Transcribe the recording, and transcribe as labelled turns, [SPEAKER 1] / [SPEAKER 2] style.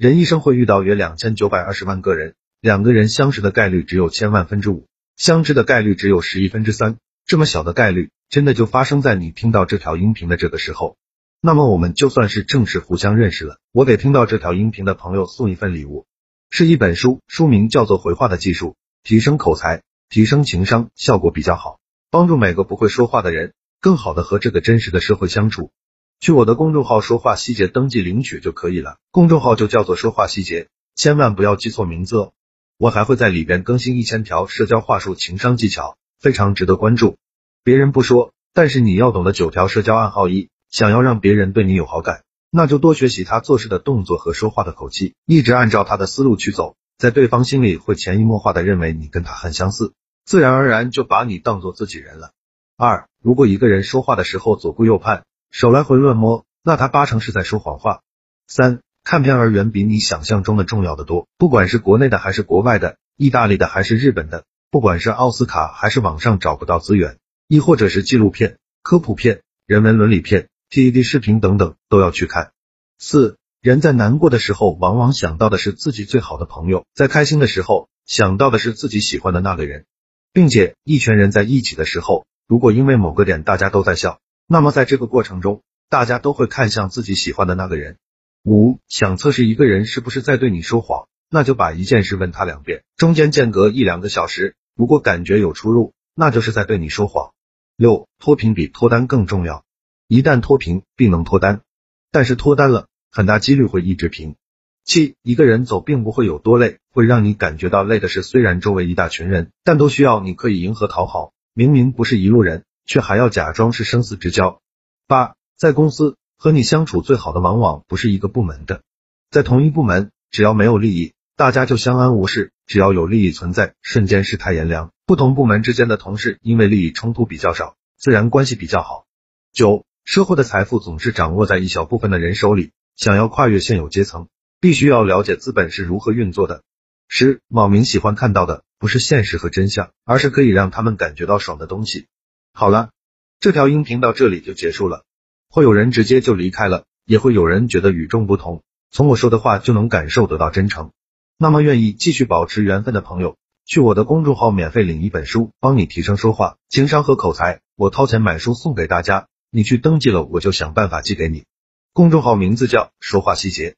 [SPEAKER 1] 人一生会遇到约两千九百二十万个人，两个人相识的概率只有千万分之五，相知的概率只有十亿分之三。这么小的概率，真的就发生在你听到这条音频的这个时候。那么我们就算是正式互相认识了。我给听到这条音频的朋友送一份礼物，是一本书，书名叫做《回话的技术》，提升口才，提升情商，效果比较好，帮助每个不会说话的人更好的和这个真实的社会相处。去我的公众号“说话细节”登记领取就可以了，公众号就叫做“说话细节”，千万不要记错名字哦。我还会在里边更新一千条社交话术、情商技巧。非常值得关注。别人不说，但是你要懂的九条社交暗号一：想要让别人对你有好感，那就多学习他做事的动作和说话的口气，一直按照他的思路去走，在对方心里会潜移默化的认为你跟他很相似，自然而然就把你当做自己人了。二，如果一个人说话的时候左顾右盼，手来回乱摸，那他八成是在说谎话。三，看片儿远比你想象中的重要的多，不管是国内的还是国外的，意大利的还是日本的。不管是奥斯卡还是网上找不到资源，亦或者是纪录片、科普片、人文伦理片、TED 视频等等，都要去看。四人在难过的时候，往往想到的是自己最好的朋友；在开心的时候，想到的是自己喜欢的那个人，并且一群人在一起的时候，如果因为某个点大家都在笑，那么在这个过程中，大家都会看向自己喜欢的那个人。五想测试一个人是不是在对你说谎，那就把一件事问他两遍，中间间隔一两个小时。如果感觉有出入，那就是在对你说谎。六，脱贫比脱单更重要。一旦脱贫，必能脱单，但是脱单了，很大几率会一直贫。七，一个人走并不会有多累，会让你感觉到累的是，虽然周围一大群人，但都需要你可以迎合讨好，明明不是一路人，却还要假装是生死之交。八，在公司和你相处最好的，往往不是一个部门的，在同一部门，只要没有利益。大家就相安无事，只要有利益存在，瞬间世态炎凉。不同部门之间的同事，因为利益冲突比较少，自然关系比较好。九，社会的财富总是掌握在一小部分的人手里，想要跨越现有阶层，必须要了解资本是如何运作的。十，网民喜欢看到的不是现实和真相，而是可以让他们感觉到爽的东西。好了，这条音频到这里就结束了，会有人直接就离开了，也会有人觉得与众不同，从我说的话就能感受得到真诚。那么，愿意继续保持缘分的朋友，去我的公众号免费领一本书，帮你提升说话、情商和口才。我掏钱买书送给大家，你去登记了，我就想办法寄给你。公众号名字叫说话细节。